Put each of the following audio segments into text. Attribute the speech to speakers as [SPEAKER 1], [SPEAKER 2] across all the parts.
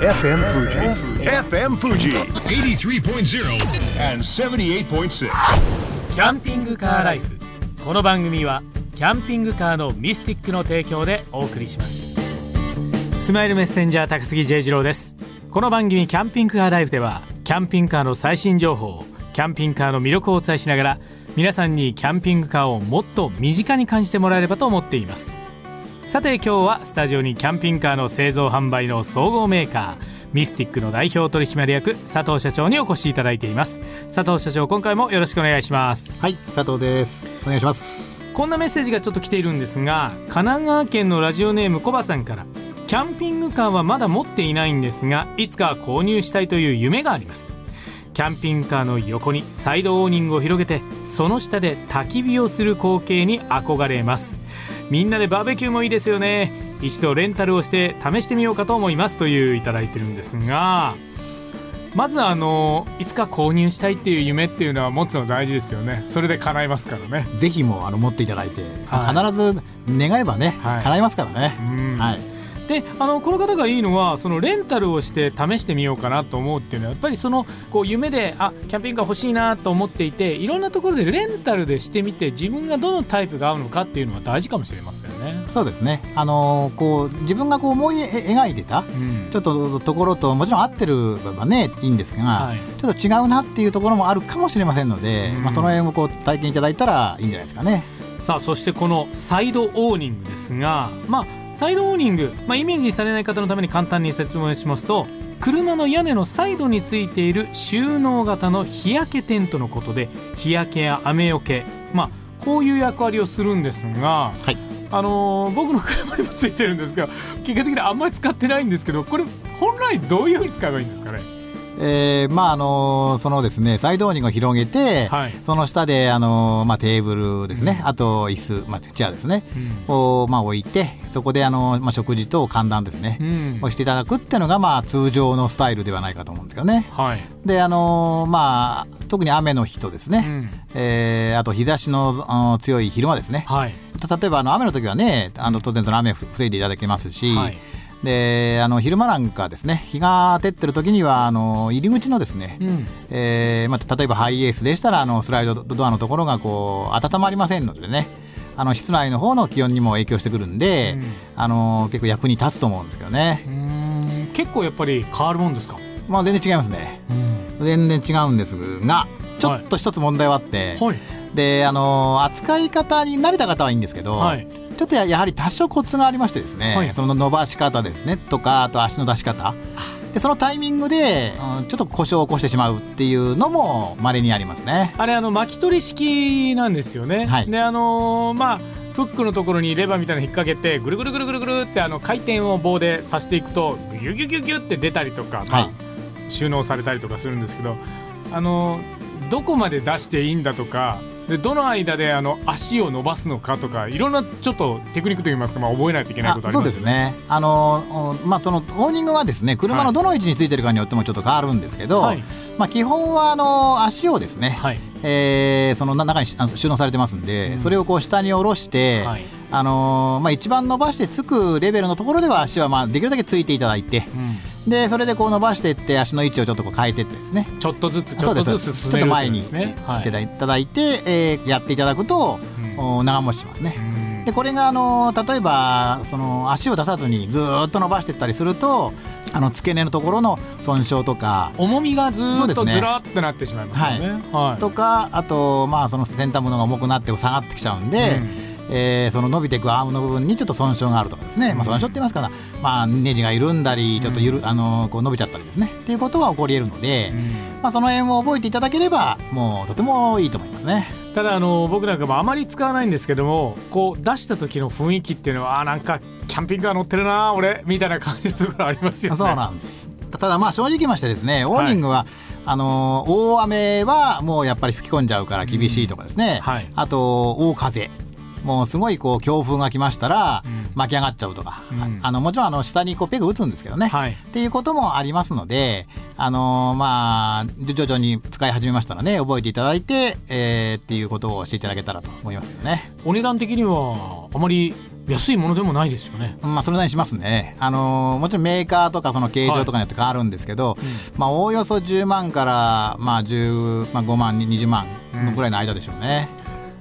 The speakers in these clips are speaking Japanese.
[SPEAKER 1] FM Fuji. FM Fuji.
[SPEAKER 2] 83.0 and 78.6.
[SPEAKER 3] キャンピングカーライフこの番組はキャンピングカーのミスティックの提供でお送りしますスマイルメッセンジャー高杉 J 次郎ですこの番組キャンピングカーライフではキャンピングカーの最新情報キャンピングカーの魅力をお伝えしながら皆さんにキャンピングカーをもっと身近に感じてもらえればと思っていますさて今日はスタジオにキャンピングカーの製造販売の総合メーカーミスティックの代表取締役佐藤社長にお越しいただいています佐藤社長今回もよろしくお願いします
[SPEAKER 4] はい、佐藤です。お願いします。
[SPEAKER 3] こんなメッセージがちょっと来ているんですが神奈川県のラジオネームコバさんからキャンピングカーはまだ持っていないんですがいつか購入したいという夢がありますキャンピングカーの横にサイドオーニングを広げてその下で焚き火をする光景に憧れますみんなでバーベキューもいいですよね。一度レンタルをして試してみようかと思いますといういただいてるんですがまずあのいつか購入したいっていう夢っていうのは持つの大事ですよね。それで叶いますからね。
[SPEAKER 4] ぜひもうあの持っていただいて、
[SPEAKER 3] はい。
[SPEAKER 4] 必ず願えばね、
[SPEAKER 3] はい。
[SPEAKER 4] 叶いますからね。
[SPEAKER 3] うん。
[SPEAKER 4] はい。
[SPEAKER 3] であのこの方がいいのはそのレンタルをして試してみようかなと思うっていうのはやっぱりそのこう夢であキャンピングカー欲しいなと思っていていろんなところでレンタルでしてみて自分がどのタイプが合うのかっていうのは大事かもしれませんね。
[SPEAKER 4] そうですね。あのーこう自分がこう思い描いてた
[SPEAKER 3] うん
[SPEAKER 4] ちょっとところともちろん合ってるばねいいんですが、
[SPEAKER 3] はい
[SPEAKER 4] ちょっと違うなっていうところもあるかもしれませんので、
[SPEAKER 3] うん
[SPEAKER 4] まあその辺をこう体験いただいたらいいんじゃないですかね。
[SPEAKER 3] さあそしてこのサイドオーニングですがまあサイドオーニング、まあ、イメージされない方のために簡単に説明しますと車の屋根のサイドについている収納型の日焼けテントのことで日焼けや雨よけ。まあこういう役割をするんですが、
[SPEAKER 4] はい。
[SPEAKER 3] あのー僕の車にもついてるんですが結果的にあんまり使ってないんですけどこれ本来どういうふうに使えばいいんですかね？
[SPEAKER 4] えーまああのーそのですねサイドオーニングを広げて、
[SPEAKER 3] はい。
[SPEAKER 4] その下であのーまあテーブルですね、あと椅子まあチェアですね。をまあ置いてそこであの、まあ、食事と寒暖ですね、
[SPEAKER 3] うん。
[SPEAKER 4] をしていただくっていうのがまあ通常のスタイルではないかと思うんですけどね。
[SPEAKER 3] はい、
[SPEAKER 4] であのまあ特に雨の日とですね、
[SPEAKER 3] うん。
[SPEAKER 4] えーあと日差しの強い昼間ですね、
[SPEAKER 3] はい。
[SPEAKER 4] 例えばあの雨の時はねあの当然その雨を防いでいただけますし、
[SPEAKER 3] はい
[SPEAKER 4] であの昼間なんかですね日が照ってる時にはあの入り口のですね、
[SPEAKER 3] うん。
[SPEAKER 4] えーまあ、例えばハイエースでしたらあのスライドドアのところがこう温まりませんのでねあの室内の方の気温にも影響してくるんで、
[SPEAKER 3] うん。
[SPEAKER 4] あの結構役に立つと思うんですけどね、
[SPEAKER 3] 結構やっぱり変わるもんですか、
[SPEAKER 4] まあ、全然違いますね。全然違うんですがちょっと一つ問題はあって、
[SPEAKER 3] はい。
[SPEAKER 4] であの扱い方に慣れた方はいいんですけど、
[SPEAKER 3] はい
[SPEAKER 4] ちょっとややはり多少コツがありましてですね、
[SPEAKER 3] はい。
[SPEAKER 4] その伸ばし方ですねとかあと足の出し方。でそのタイミングで、うんちょっと故障を起こしてしまうっていうのも稀にありますね。
[SPEAKER 3] あれあの巻き取り式なんですよね。
[SPEAKER 4] はい。
[SPEAKER 3] であのーまあフックのところにレバーみたいなの引っ掛けてぐるぐるぐるぐるぐるってあの回転を棒で刺していくとギュギュギュギュって出たりとか、まあ
[SPEAKER 4] はい。
[SPEAKER 3] 収納されたりとかするんですけどあのーどこまで出していいんだとかでどの間であの足を伸ばすのかとかいろんなちょっとテクニックといいますか、まあ、覚えないといけないことあり
[SPEAKER 4] そう
[SPEAKER 3] ますよね。
[SPEAKER 4] ですね。あのおまあそのオーニングはですね車のどの位置についてるかによってもちょっと変わるんですけど、
[SPEAKER 3] はい
[SPEAKER 4] まあ基本はあの足をですね、
[SPEAKER 3] はい
[SPEAKER 4] えーそのな中に収納されてますんで、
[SPEAKER 3] うん
[SPEAKER 4] それをこう下に下ろして、
[SPEAKER 3] はい
[SPEAKER 4] あのーまあ一番伸ばしてつくレベルのところでは足はまあできるだけついていただいて、
[SPEAKER 3] う
[SPEAKER 4] でそれでこう伸ばしていって足の位置をちょっとこう変えていってですね。
[SPEAKER 3] ん、ちょっとずつちょっとずつ進める
[SPEAKER 4] ちょっと前に
[SPEAKER 3] ですね。はい
[SPEAKER 4] いただいて、えーやっていただくと、
[SPEAKER 3] うん
[SPEAKER 4] お長持ちしますね。
[SPEAKER 3] うん
[SPEAKER 4] でこれがあの例えばその足を出さずにずーっと伸ばしていったりするとあの付け根のところの損傷とか
[SPEAKER 3] 重みがずーっとずらーってなってしまいますよね。はい。
[SPEAKER 4] とかあとまあその先端物が重くなって下がってきちゃうんで、えーその伸びていくアームの部分にちょっと損傷があるとかですね、まあ、損傷って言いますから、まあ、ネジが緩んだりちょっとゆる、あのこう伸びちゃったりですね。っていうことは起こり得るので、
[SPEAKER 3] うん。
[SPEAKER 4] まあ、その辺を覚えていただければもうとてもいいと思いますね。
[SPEAKER 3] ただあの僕なんかもあまり使わないんですけどもこう出した時の雰囲気っていうのはあーなんかキャンピングカー乗ってるな俺みたいな感じのところありますよね。
[SPEAKER 4] そうなんです。ただまあ正直ましてですねオーニングは、あの大雨はもうやっぱり吹き込んじゃうから厳しいとかですね、
[SPEAKER 3] はい。
[SPEAKER 4] あと大風もうすごいこう強風が来ましたら
[SPEAKER 3] うん。
[SPEAKER 4] 巻き上がっちゃうとか、
[SPEAKER 3] うん。
[SPEAKER 4] ああのもちろんあの下にこうペグ打つんですけどね、
[SPEAKER 3] はい。
[SPEAKER 4] っていうこともありますので、あのまあ、徐々に使い始めましたらね覚えていただいて、えーっていうことをしていただけたらと思いますけどね。
[SPEAKER 3] お値段的にはあまり安いものでもないですよね。
[SPEAKER 4] まあ、それなりにしますね、あのーもちろんメーカーとかその形状とかによって変わるんですけど、まあ、おおよそ10万から、まあ10まあ、5万、20万のぐらいの間でしょうね。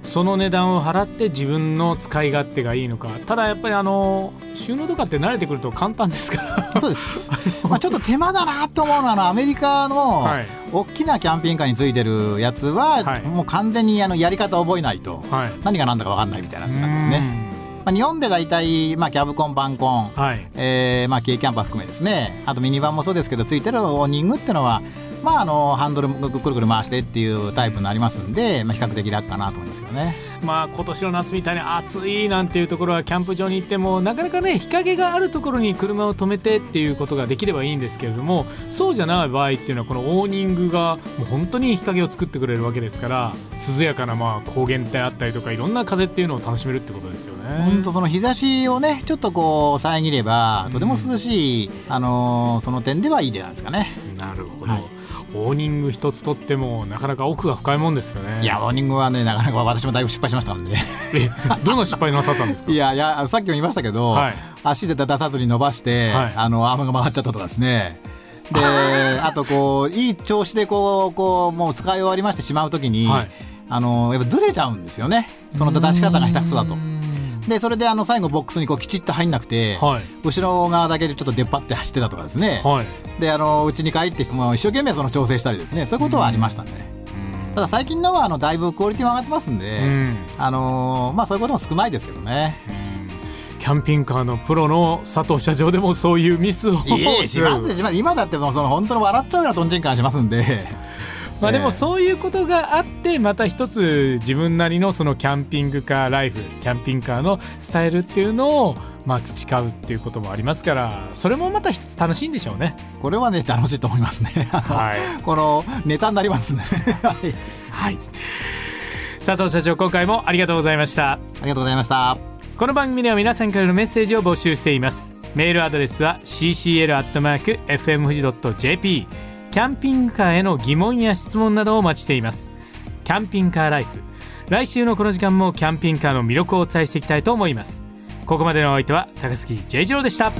[SPEAKER 3] その値段を払って自分の使い勝手がいいのか。ただやっぱりあの収納とかって慣れてくると簡単ですから。
[SPEAKER 4] そうです。まあちょっと手間だなと思うのはあのアメリカの
[SPEAKER 3] はい。
[SPEAKER 4] 大きなキャンピングカーについてるやつは、
[SPEAKER 3] はい。
[SPEAKER 4] もう完全にあのやり方を覚えないと。
[SPEAKER 3] はい。
[SPEAKER 4] 何が何だか分かんないみたいな感じですね。まあ、日本で大体、まあ、キャブコン、バンコン、
[SPEAKER 3] はい。
[SPEAKER 4] えーまあ、軽キャンパー含めですね。あとミニバンもそうですけどついてるオーニングっていうのは、まあ、あのハンドルくるくる回してっていうタイプになりますんで、まあ、比較的楽かなと思いますよね。
[SPEAKER 3] まあ今年の夏みたいに暑いなんていうところはキャンプ場に行ってもなかなかね日陰があるところに車を止めてっていうことができればいいんですけれどもそうじゃない場合っていうのはこのオーニングがもう本当に日陰を作ってくれるわけですから涼やかなまあ高原であったりとかいろんな風っていうのを楽しめるってことですよね。
[SPEAKER 4] 本当その日差しをねちょっとこう遮ればとても涼しい、あのーその点ではいいじゃないですかね。
[SPEAKER 3] なるほど、
[SPEAKER 4] はい
[SPEAKER 3] オーニング一つとってもなかなか奥が深いもんですよね。
[SPEAKER 4] いやオーニングはねなかなか私もだいぶ失敗しましたので。ね
[SPEAKER 3] えどんな失敗なさったんですか？
[SPEAKER 4] いやいやさっきも言いましたけど、
[SPEAKER 3] はい。
[SPEAKER 4] 足で出さずに伸ばして、
[SPEAKER 3] はい。
[SPEAKER 4] あのアームが曲がっちゃったとかですね。で あとこういい調子でこうこうもう使い終わりましてしまうときに、
[SPEAKER 3] はい。
[SPEAKER 4] あのやっぱずれちゃうんですよね。その出し方が下手くそだと。でそれであの最後ボックスにこうきちっと入んなくて、
[SPEAKER 3] はい。
[SPEAKER 4] 後ろ側だけでちょっと出っ張って走ってたとかですね、
[SPEAKER 3] はい。
[SPEAKER 4] であの家に帰ってもう一生懸命その調整したりですね。そういうことはありましたね、ただ最近のはあのだいぶクオリティも上がってますんで、
[SPEAKER 3] うん。
[SPEAKER 4] あのーまあそういうことも少ないですけどね。
[SPEAKER 3] キャンピングカーのプロの佐藤社長でもそういうミスを
[SPEAKER 4] いえしますします今だってもうその本当に笑っちゃうようなとんちんかんしますんで
[SPEAKER 3] まあで
[SPEAKER 4] え。え
[SPEAKER 3] もそういうことがあってまた一つ自分なりのそのキャンピングカーライフキャンピングカーのスタイルっていうのをまあ培うっていうこともありますからそれもまた楽しいんでしょうね。
[SPEAKER 4] これはね楽しいと思いますね。
[SPEAKER 3] はい。
[SPEAKER 4] このネタになりますね。はい。
[SPEAKER 3] はい。佐藤社長今回もありがとうございました。
[SPEAKER 4] ありがとうございました。
[SPEAKER 3] この番組では皆さんからのメッセージを募集しています。メールアドレスは ccl.fm 富士 .jp キャンピングカーへの疑問や質問などをお待ちしています。キャンピングカーライフ。来週のこの時間もキャンピングカーの魅力をお伝えしていきたいと思います。ここまでのお相手は高杉 J 次郎でした。